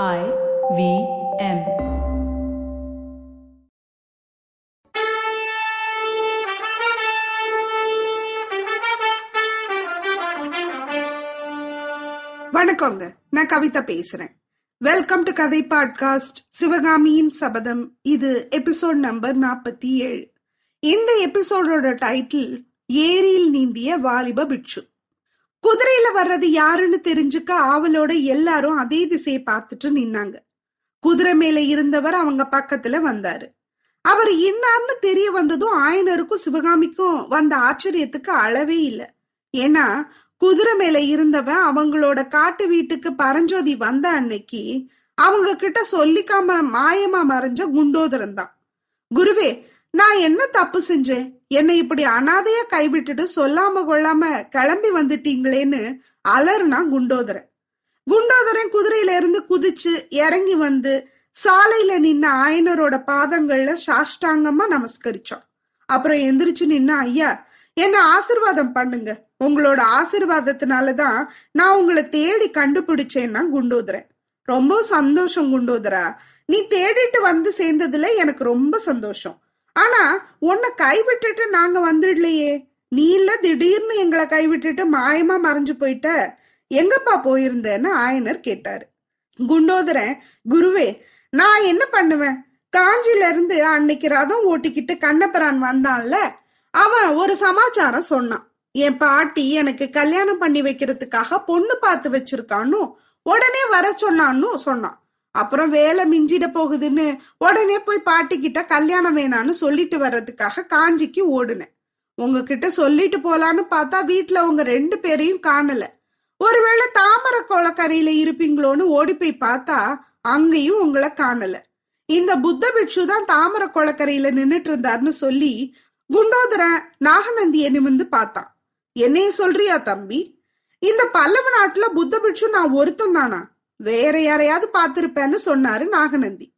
I V M. வணக்கங்க. நான் கவிதா பேசுறேன். வெல்கம் டு கதை பாட்காஸ்ட் சிவகாமியின் சபதம். இது எபிசோட் நம்பர் நாற்பத்தி ஏழு. இந்த எபிசோடோட டைட்டில் ஏரியில் நீந்திய வாலிப பிட்சு. குதிரையில வர்றது யாருன்னு தெரிஞ்சுக்க ஆவலோட எல்லாரும் அதே திசையை பார்த்துட்டு நின்னாங்க. குதிரை மேல இருந்தவர் அவங்க பக்கத்துல வந்தாரு. அவர் இன்னார்னு தெரிய வந்ததும் ஆயனருக்கும் சிவகாமிக்கும் வந்த ஆச்சரியத்துக்கு அளவே இல்லை. ஏன்னா குதிரை மேல இருந்தவன் அவங்களோட காட்டு வீட்டுக்கு பரஞ்சோதி வந்த அன்னைக்கு அவங்க கிட்ட சொல்லிக்காம மாயமா மறைஞ்ச குண்டோதரன் தான். குருவே நான் என்ன தப்பு செஞ்சேன்? என்னை இப்படி அனாதையா கைவிட்டுட்டு சொல்லாம கொள்ளாம கிளம்பி வந்துட்டீங்களேன்னு அலர்னா குண்டோதரன். குண்டோதரன் குதிரையில இருந்து குதிச்சு இறங்கி வந்து சாலையில நின்ன ஆயனரோட பாதங்கள்ல சாஷ்டாங்கமா நமஸ்கரிச்சோம் அப்புறம் எந்திரிச்சு நின்ன ஐயா என்ன ஆசிர்வாதம் பண்ணுங்க. உங்களோட ஆசிர்வாதத்தினாலதான் நான் உங்களை தேடி கண்டுபிடிச்சேன்னா குண்டோதரன். ரொம்ப சந்தோஷம் குண்டோதரா. நீ தேடிட்டு வந்து சேர்ந்ததுல எனக்கு ரொம்ப சந்தோஷம். ஆனா உன்னை கைவிட்டுட்டு நாங்க வந்துடலையே. நீ இல்ல திடீர்னு எங்களை கைவிட்டுட்டு மாயமா மறைஞ்சு போயிட்ட. எங்கப்பா போயிருந்தேன்னு ஆயனர் கேட்டாரு. குண்டோதரன் குருவே நான் என்ன பண்ணுவேன்? காஞ்சில இருந்து அன்னைக்கு ரதம் ஓட்டிக்கிட்டு கண்ணபிரான் வந்தான்ல அவன் ஒரு சமாச்சாரம் சொன்னான். என் பாட்டி எனக்கு கல்யாணம் பண்ணி வைக்கிறதுக்காக பொண்ணு பார்த்து வச்சிருக்கான்னு உடனே வர சொன்னான்னு சொன்னான். அப்புறம் வேலை மிஞ்சிட போகுதுன்னு உடனே போய் பாட்டிக்கிட்ட கல்யாணம் வேணான்னு சொல்லிட்டு வர்றதுக்காக காஞ்சிக்கு ஓடுனேன். உங்ககிட்ட சொல்லிட்டு போலான்னு பார்த்தா வீட்டுல உங்க ரெண்டு பேரையும் காணல. ஒருவேளை தாமரை கொளக்கரையில இருப்பீங்களோன்னு ஓடி போய் பார்த்தா அங்கேயும் உங்களை காணல. இந்த புத்த பிட்சு தான் தாமரை கொளக்கரையில நின்னுட்டு இருந்தாருன்னு சொல்லி குண்டோதரன் நாகநந்திய நிமிந்து பார்த்தான். என்னைய சொல்றியா தம்பி? இந்த பல்லவ நாட்டுல புத்த பிட்சு நான் ஒருத்தன் தானா? வேற யாரையாவது பார்த்திருப்பேன்னு சொன்னாரு நாகநந்தி.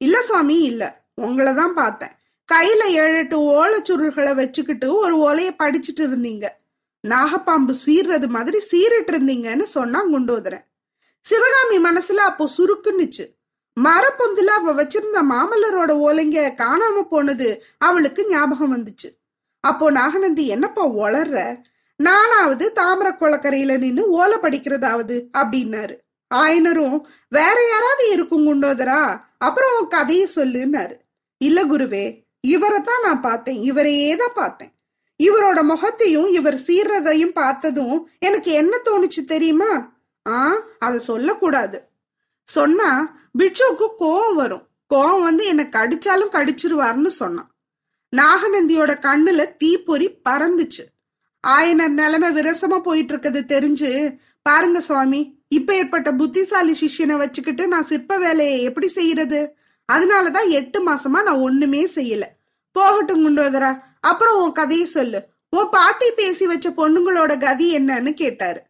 இல்ல சுவாமி இல்ல. உங்களை தான் பார்த்தேன். கையில ஏழு எட்டு ஓலைச்சுருள்களை வச்சுக்கிட்டு ஒரு ஓலைய படிச்சுட்டு இருந்தீங்க. நாகப்பாம்பு சீர்றது மாதிரி சீரிட்டு இருந்தீங்கன்னு சொன்னா குண்டோதரன். சிவகாமி மனசுல அப்போ சுருக்குன்னுச்சு மரப்பொந்துல அவ வச்சிருந்த மாமல்லரோட ஓலைங்க காணாம போனது அவளுக்கு ஞாபகம் வந்துச்சு. அப்போ நாகநந்தி என்னப்பா ஒளர்ற நானாவது தாமர குளக்கரையில நின்னு ஓலை படிக்கிறதாவது? அப்படின்னாரு. ஆயனரும் வேற யாராவது இருக்கும் குண்டோதரா? அப்புறம் உன் கதையை சொல்லுன்னாரு. இல்ல குருவே இவரை தான் நான் பார்த்தேன். இவரையே தான் பார்த்தேன். இவரோட முகத்தையும் இவர் சீர்றதையும் பார்த்ததும் எனக்கு என்ன தோணுச்சு தெரியுமா? ஆ அதை சொல்லக்கூடாது. சொன்னா பிட்சுவுக்கு கோவம் வரும். கோவம் வந்து என்னை கடிச்சாலும் கடிச்சிருவார்னு சொன்னான். நாகநந்தியோட கண்ணுல தீப்பொறி பறந்துச்சு. ஆயனர் நிலைமை விரசமா போயிட்டு இருக்கிறது தெரிஞ்சு பாருங்க சுவாமி இப்ப ஏற்பட்ட புத்திசாலி சிஷ்யனை வச்சுக்கிட்டு நான் சிற்ப வேலையை எப்படி செய்யறது? அதனாலதான் எட்டு மாசமா நான் ஒண்ணுமே செய்யல. போகட்டும் குண்டோதரா. அப்புறம் உன் கதையை சொல்லு. உன் பாட்டி பேசி வச்ச பொண்ணுங்களோட கதி என்னன்னு கேட்டாரு.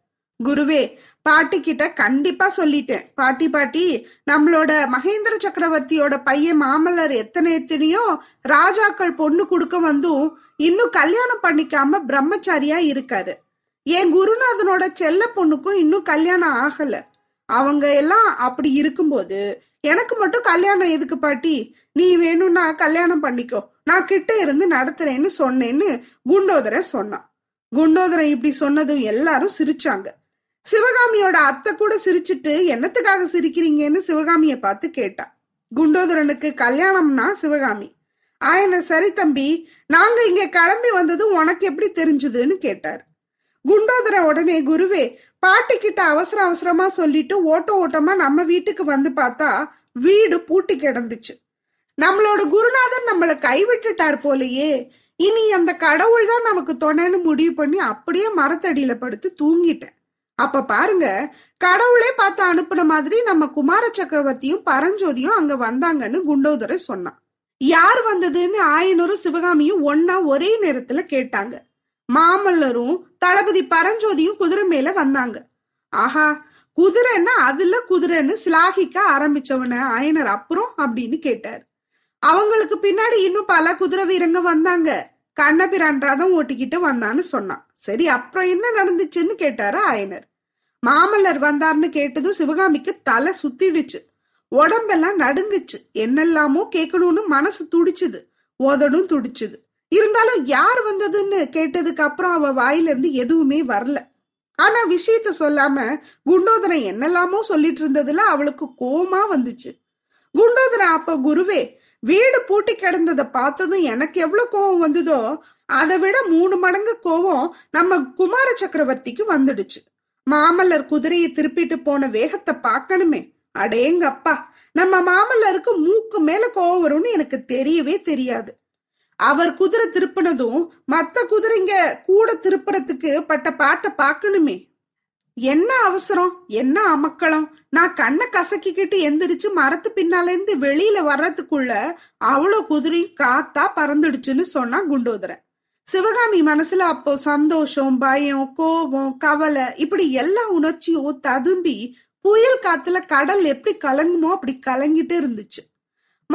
குருவே பாட்டி கிட்ட கண்டிப்பா சொல்லிட்டேன். பாட்டி பாட்டி நம்மளோட மகேந்திர சக்கரவர்த்தியோட பையன் மாமல்லர் எத்தனை எத்தனையோ ராஜாக்கள் பொண்ணு கொடுக்க வந்தும் இன்னும் கல்யாணம் பண்ணிக்காம பிரம்மச்சாரியா இருக்காரு. என் குருநாதனோட செல்ல பொண்ணுக்கும் இன்னும் கல்யாணம் ஆகல. அவங்க எல்லாம் அப்படி இருக்கும்போது எனக்கு மட்டும் கல்யாணம் எதுக்கு பாட்டி? நீ வேணும்னா கல்யாணம் பண்ணிக்கோ. நான் கிட்ட இருந்து நடத்துறேன்னு சொன்னேன்னு குண்டோதரன் சொன்னான். குண்டோதரன் இப்படி சொன்னதும் எல்லாரும் சிரிச்சாங்க. சிவகாமியோட அத்தை கூட சிரிச்சிட்டு என்னத்துக்காக சிரிக்கிறீங்கன்னு சிவகாமிய பார்த்து கேட்டா. குண்டோதரனுக்கு கல்யாணம்னா சிவகாமி. ஆயன சரி தம்பி நாங்க இங்க கிளம்பி வந்ததும் உனக்கு எப்படி தெரிஞ்சதுன்னு கேட்டார். குண்டோதர உடனே குருவே பாட்டி கிட்ட அவசர அவசரமா சொல்லிட்டு ஓட்ட ஓட்டமா நம்ம வீட்டுக்கு வந்து பார்த்தா வீடு பூட்டி கிடந்துச்சு. நம்மளோட குருநாதர் நம்மளை கைவிட்டுட்டார் போலயே. இனி அந்த கடவுள் தான் நமக்கு துணைன்னு முடிவு பண்ணி அப்படியே மரத்தடியில படுத்து தூங்கிட்டேன். அப்ப பாருங்க கடவுளே பார்த்து அனுப்புன மாதிரி நம்ம குமார சக்கரவர்த்தியும் பரஞ்சோதியும் அங்க வந்தாங்கன்னு குண்டோதரை சொன்னான். யார் வந்ததுன்னு ஆயனரும் சிவகாமியும் ஒன்னா ஒரே நேரத்துல கேட்டாங்க. மாமல்லரும் தளபதி பரஞ்சோதியும் குதிரை மேல வந்தாங்க. ஆஹா குதிரைன்னா அதுல குதிரைன்னு சிலாகிக்க ஆரம்பிச்சவன ஆயனர் அப்புறம் அப்படின்னு கேட்டார். அவங்களுக்கு பின்னாடி இன்னும் பல குதிரை வீரங்க வந்தாங்க. கண்ணபிரான் ரதம் ஓட்டிக்கிட்டு வந்தான்னு சொன்னான். சரி அப்புறம் என்ன நடந்துச்சுன்னு கேட்டாரு ஆயனர். மாமல்லர் வந்தார்னு கேட்டதும் சிவகாமிக்கு தலை சுத்திடுச்சு. உடம்பெல்லாம் நடுங்குச்சு. என்னெல்லாமோ கேட்கணும்னு மனசு துடிச்சுது. உதடும் துடிச்சுது. இருந்தாலும் யார் வந்ததுன்னு கேட்டதுக்கு அப்புறம் அவ வாயில இருந்து எதுவுமே வரல. ஆனா விஷயத்த சொல்லாம குண்டோதரன் என்னெல்லாமோ சொல்லிட்டு இருந்ததுல அவளுக்கு கோமா வந்துச்சு. குண்டோதரன் அப்ப குருவே வீடு பூட்டி கிடந்ததை பார்த்ததும் எனக்கு எவ்வளவு கோவம் வந்ததோ அதை விட மூணு மடங்கு கோவம் நம்ம குமார சக்கரவர்த்திக்கு வந்துடுச்சு. மாமல்லர் குதிரையை திருப்பிட்டு போன வேகத்தை பார்க்கணுமே. அடேங்கப்பா நம்ம மாமல்லருக்கு மூக்கு மேல கோவம் வரும்னு எனக்கு தெரியவே தெரியாது. அவர் குதிரை திருப்பினதும் மத்த குதிரைங்க கூட திருப்புறதுக்கு பட்ட பாட்டை பார்க்கணுமே. என்ன அவசரம்? என்ன அமக்களம் நான் கண்ணை கசக்கிக்கிட்டு எந்திரிச்சு மரத்து பின்னாலேருந்து வெளியில வர்றதுக்குள்ள அவ்வளோ குதிரை காத்தா பறந்துடுச்சுன்னு சொன்னா குண்டோதரன். சிவகாமி மனசுல அப்போ சந்தோஷம் பயம் கோபம் கவலை இப்படி எல்லா உணர்ச்சியும் ததும்பி புயல் காத்துல கடல் எப்படி கலங்குமோ அப்படி கலங்கிட்டு இருந்துச்சு.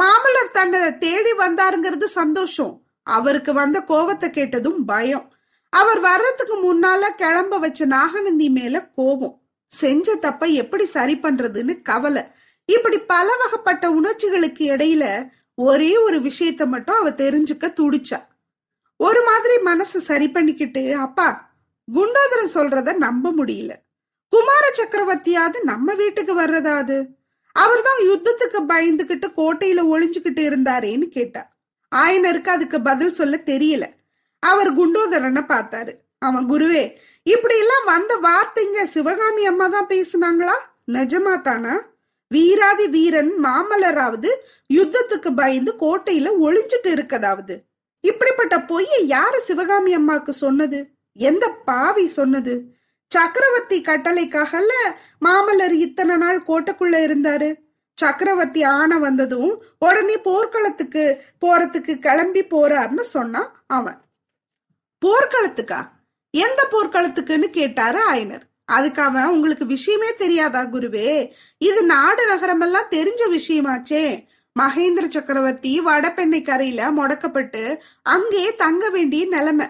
மாமல்லர் தன்னை தேடி வந்தாருங்கிறது சந்தோஷம். அவருக்கு வந்த கோவத்தை கேட்டதும் பயம். அவர் வர்றதுக்கு முன்னால கிளம்ப வச்ச நாகநந்தி மேல கோபம். செஞ்ச தப்ப எப்படி சரி பண்றதுன்னு கவலை. இப்படி பல வகைப்பட்ட உணர்ச்சிகளுக்கு இடையில ஒரே ஒரு விஷயத்த மட்டும் அவ தெரிஞ்சுக்க துடிச்சா. ஒரு மாதிரி மனசை சரி பண்ணிக்கிட்டு அப்பா குண்டோதரன் சொல்றத நம்ப முடியல. குமார சக்கரவர்த்தியாவது நம்ம வீட்டுக்கு அவர் தான் யுத்தத்துக்கு பயந்துகிட்டு கோட்டையில ஒளிஞ்சுகிட்டு இருந்தாரேன்னு கேட்டா ஆயனருக்கு அதுக்கு பதில் சொல்ல தெரியல. அவர் குண்டோதரனை பார்த்தாரு. அவன் குருவே இப்படி எல்லாம் வந்த வார்த்தைங்க சிவகாமி அம்மா தான் பேசுனாங்களா? நிஜமா தானா? வீராதி வீரன் மாமல்லராவது யுத்தத்துக்கு பயந்து கோட்டையில ஒளிஞ்சிட்டு இருக்கதாவது. இப்படிப்பட்ட பொய்யை யாரு சிவகாமி அம்மாக்கு சொன்னது? எந்த பாவி சொன்னது? சக்கரவர்த்தி கட்டளைக்காகல மாமல்லர் இத்தனை நாள் கோட்டைக்குள்ள இருந்தாரு? சக்கரவர்த்தி ஆன வந்ததும் உடனே போர்க்களத்துக்கு போறதுக்கு கிளம்பி போறார்னு சொன்னான் அவன். போர்க்களத்துக்கா? எந்த போர்க்களத்துக்குன்னு கேட்டாரு ஆயனர். அதுக்கு அவன் உங்களுக்கு விஷயமே தெரியாதா குருவே? இது நாடு நகரமெல்லாம் தெரிஞ்ச விஷயமாச்சே. மகேந்திர சக்கரவர்த்தி வடபெண்ணை கரையில முடக்கப்பட்டு அங்கே தங்க வேண்டிய நிலைமை.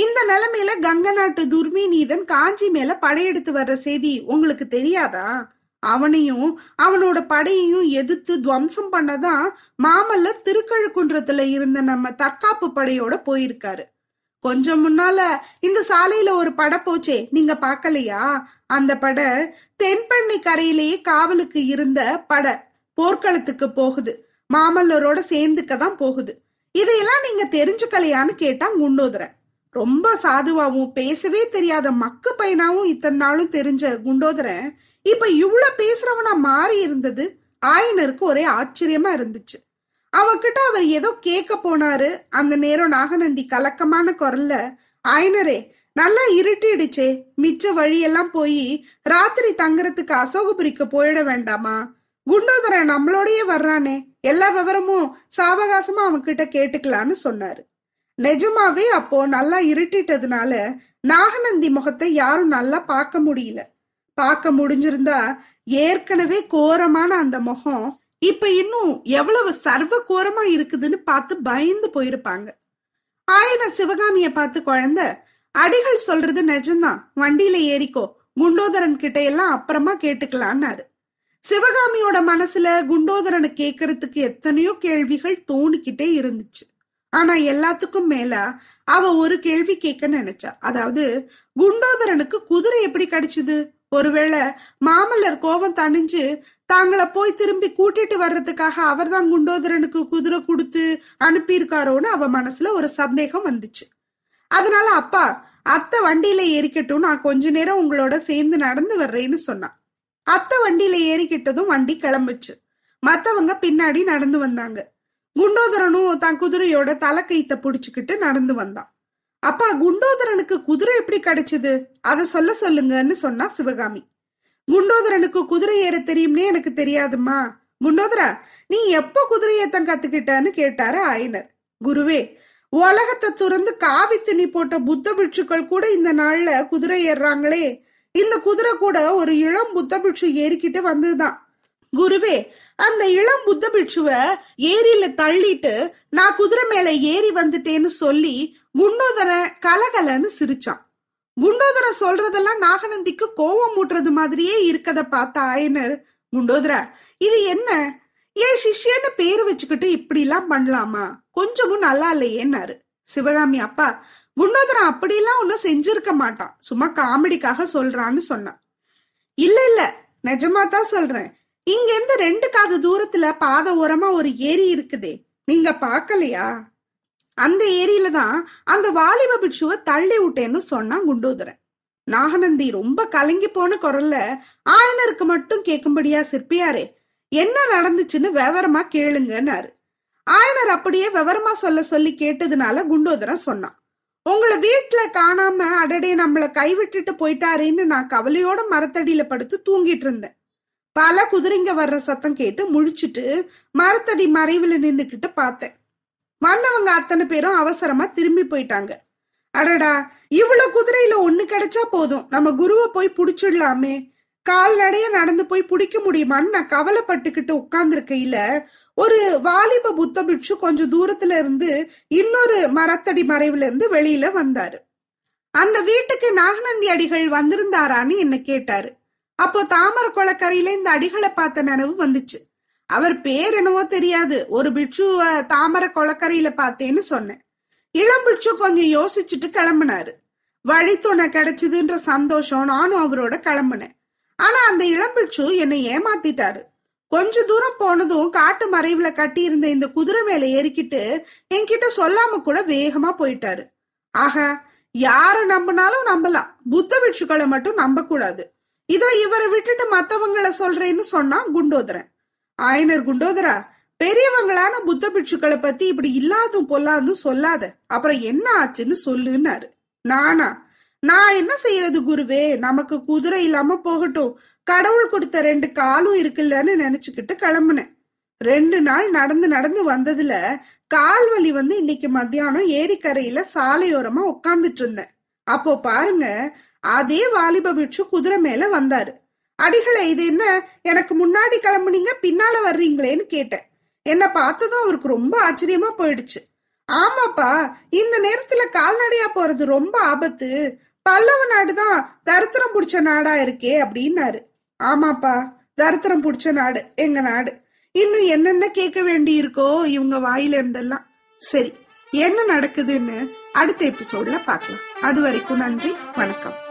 இந்த நிலைமையில கங்க நாட்டு துர்மிநீதன் காஞ்சி மேல படையெடுத்து வர்ற செய்தி உங்களுக்கு தெரியாதா? அவனையும் அவனோட படையையும் எதிர்த்து துவம்சம் பண்ணதான் மாமல்லர் திருக்கழுக்குன்றத்துல இருந்த நம்ம தற்காப்பு படையோட போயிருக்காரு. கொஞ்சம் முன்னால இந்த சாலையில ஒரு படம் போச்சே நீங்க பாக்கலையா அந்த பட தென்பண்ணை கரையிலேயே காவலுக்கு இருந்த பட போர்க்களத்துக்கு போகுது. மாமல்லரோட சேர்ந்துக்க தான் போகுது. இதையெல்லாம் நீங்க தெரிஞ்சுக்கலையான்னு கேட்டா குண்டோதரன் ரொம்ப சாதுவாவும் பேசவே தெரியாத மக்கு பையனாவும் இத்தனை நாளும் தெரிஞ்ச குண்டோதரன் இப்ப இவ்வளவு பேசுறவனா மாறி இருந்தது? ஆயனருக்கு ஒரே ஆச்சரியமா இருந்துச்சு. அவகிட்ட அவர் ஏதோ கேட்க போனாரு. அந்த நேரம் நாகநந்தி கலக்கமான குரல்ல ஆயனரே நல்லா இருட்டிடுச்சே. மிச்ச வழியெல்லாம் போய் ராத்திரி தங்குறதுக்கு அசோகபுரிக்கு போயிட வேண்டாமா? குண்டோதரன் நம்மளோடயே வர்றானே. எல்லா விவரமும் சாவகாசமா அவன்கிட்ட கேட்டுக்கலான்னு சொன்னாரு. நிஜமாவே அப்போ நல்லா இருட்டிட்டதுனால நாகநந்தி முகத்தை யாரும் நல்லா பார்க்க முடியல. பார்க்க முடிஞ்சிருந்தா ஏற்கனவே கோரமான அந்த முகம் இப்ப இன்னும் எவ்வளவு சர்வ கோரமா இருக்குதுன்னு பார்த்து பயந்து போயிருப்பாங்க. ஆயன சிவகாமிய பார்த்து குழந்த அடிகள் சொல்றது நிஜம்தான். வண்டியில ஏறிக்கோ குண்டோதரன் கிட்ட எல்லாம் அப்புறமா கேட்டுக்கலான்னாரு. சிவகாமியோட மனசுல குண்டோதரனை கேக்குறதுக்கு எத்தனையோ கேள்விகள் தோணிக்கிட்டே இருந்துச்சு. ஆனா எல்லாத்துக்கும் மேல அவ ஒரு கேள்வி கேட்க நினைச்சா. அதாவது குண்டோதரனுக்கு குதிரை எப்படி கிடைச்சது? ஒருவேளை மாமல்லர் கோபம் தணிஞ்சு தாங்கள போய் திரும்பி கூட்டிட்டு வர்றதுக்காக அவர் தான் குண்டோதரனுக்கு குதிரை கொடுத்து அனுப்பியிருக்காரோன்னு அவ மனசுல ஒரு சந்தேகம் வந்துச்சு. அதனால அப்பா அத்தை வண்டியில ஏறிக்கட்டும். நான் கொஞ்ச நேரம் உங்களோட சேர்ந்து நடந்து வர்றேன்னு சொன்னான். அத்தை வண்டியில ஏறிக்கிட்டதும் வண்டி கிளம்புச்சு. மத்தவங்க பின்னாடி நடந்து வந்தாங்க. குண்டோதரனும் தன் குதிரையோட தலைக்கைத்த புடிச்சுக்கிட்டு நடந்து வந்தான். அப்பா குண்டோதரனுக்கு குதிரை எப்படி கிடைச்சது? அதை சொல்ல சொல்லுங்கன்னு சொன்னா சிவகாமி. குண்டோதரனுக்கு குதிரை ஏற தெரியும்னே எனக்கு தெரியாதுமா குண்டோதரா நீ எப்போ குதிரை ஏத்தம் கத்துக்கிட்டன்னு கேட்டாரு ஆயனர். குருவே உலகத்தை துறந்து காவி துணி போட்ட புத்த பிட்சுக்கள் கூட இந்த நாள்ல குதிரை ஏறுறாங்களே. இந்த குதிரை கூட ஒரு இளம் புத்த பிட்சு ஏறிக்கிட்டு வந்ததுதான். குருவே அந்த இளம் புத்த பிட்சுவ ஏரியில தள்ளிட்டு நான் குதிரை மேல ஏறி வந்துட்டேன்னு சொல்லி குண்டோதர கலகலன்னு சிரிச்சான். குண்டோதர சொல்றதெல்லாம் நாகநந்திக்கு கோவம் மூட்டுறது மாதிரியே இருக்கத பார்த்த ஆயனர் குண்டோதரா இது என்ன? ஏன் சிஷ்யன்னு பேரு வச்சுக்கிட்டு இப்படி எல்லாம் பண்ணலாமா? கொஞ்சமும் நல்லா இல்லையேன்னாரு. சிவகாமி அப்பா குண்டோதரன் அப்படிலாம் ஒன்னும் செஞ்சிருக்க மாட்டான். சும்மா காமெடிக்காக சொல்றான்னு சொன்னான். இல்ல இல்ல நிஜமா தான் சொல்றேன். இங்க இருந்து ரெண்டு காது தூரத்துல பாத ஓரமா ஒரு ஏரி இருக்குதே. நீங்க பாக்கலையா அந்த ஏரியில தான் அந்த வாலிப பிட்சுவை தள்ளி விட்டேன்னு சொன்னா குண்டோதரன். நாகநந்தி ரொம்ப கலங்கி போன குரல்ல ஆயனருக்கு மட்டும் கேட்கும்படியா சிற்பியாரே என்ன நடந்துச்சுன்னு விவரமா கேளுங்கன்னாரு. ஆயனர் அப்படியே விவரமா சொல்ல சொல்லி கேட்டதுனால குண்டோதரன் சொன்னான். உங்களை வீட்டுல காணாம அடடே நம்மள கைவிட்டுட்டு போயிட்டாரேன்னு நான் கவலையோட மரத்தடியில படுத்து தூங்கிட்டு இருந்தேன். பல குதிரைங்க வர்ற சத்தம் கேட்டு முழிச்சிட்டு மரத்தடி மறைவுல நின்னுக்கிட்டு பார்த்தேன். வந்தவங்க அத்தனை பேரும் அவசரமா திரும்பி போயிட்டாங்க. அடடா இவ்வளவு குதிரையில ஒண்ணு கிடைச்சா போதும். நம்ம குருவை போய் புடிச்சிடலாமே. கால்நடைய நடந்து போய் பிடிக்க முடியுமான்னு நான் கவலைப்பட்டுக்கிட்டு உட்கார்ந்துருக்கையில ஒரு வாலிப புத்த பிட்சு கொஞ்சம் தூரத்துல இருந்து இன்னொரு மரத்தடி மறைவுல இருந்து வெளியில வந்தாரு. அந்த வீட்டுக்கு நாகநந்தி அடிகள் வந்திருந்தாரான்னு என்ன கேட்டாரு. அப்போ தாமர குளக்கரையில இந்த அடிகளை பார்த்த நினைவு வந்துச்சு. அவர் பேர் என்னவோ தெரியாது. ஒரு பிட்சுவ தாமர குளக்கரையில பார்த்தேன்னு சொன்னேன். இளம் பிட்சு கொஞ்சம் யோசிச்சுட்டு கிளம்புனாரு. வழித்துணை கிடைச்சதுன்ற சந்தோஷம் நானும் அவரோட கிளம்புனேன். ஆனா அந்த இளம்பிட்சு என்னை ஏமாத்திட்டாரு. கொஞ்ச தூரம் போனதும் காட்டு மறைவுல கட்டி இருந்த இந்த குதிரை மேல ஏறிக்கிட்டு என்கிட்ட சொல்லாம கூட வேகமா போயிட்டாரு. ஆக யார நம்பினாலும் நம்பலாம். புத்த பிட்சுக்களை மட்டும் நம்ப கூடாது இதோ இவரை விட்டுட்டு மத்தவங்களை சொல்றேன்னு சொன்னா குண்டோதரன். ஆயனர் குண்டோதரா பெரியவங்களான புத்த பிட்சுக்களை பத்தி இப்படி இல்லாதும் பொல்லாதும் சொல்லாத. அப்புறம் என்ன ஆச்சுன்னு சொல்லுன்னாரு. நானா நான் என்ன செய்யறது குருவே? நமக்கு குதிரை இல்லாம போகட்டும். கடவுள் கொடுத்த ரெண்டு காலும் இருக்குல்லன்னு நினைச்சுக்கிட்டு கிளம்புனேன். ரெண்டு நாள் நடந்து நடந்து வந்ததுல கால் வலி வந்து இன்னைக்கு மத்தியானம் ஏரிக்கரையில சாலையோரமா உட்காந்துட்டு இருந்தேன். அப்போ பாருங்க அதே வாலிப பிட்சு குதிரை மேல வந்தாரு. அடிகளை இது என்ன? எனக்கு முன்னாடி கிளம்புனீங்க பின்னால வர்றீங்களேன்னு கேட்டேன். என்ன பார்த்ததும் அவருக்கு ரொம்ப ஆச்சரியமா போயிடுச்சு. ஆமாப்பா இந்த நேரத்துல கால்நடையா போறது ரொம்ப ஆபத்து. பல்லவ நாடுதான் தரித்திரம் பிடிச்ச நாடா இருக்கே அப்படின்னாரு. ஆமாப்பா தரித்திரம் பிடிச்ச நாடு எங்க நாடு. இன்னும் என்னென்ன கேட்க வேண்டி இருக்கோ இவங்க வாயில இருந்தெல்லாம் சரி என்ன நடக்குதுன்னு அடுத்த எபிசோட்ல பார்க்கலாம். அது வரைக்கும் நன்றி வணக்கம்.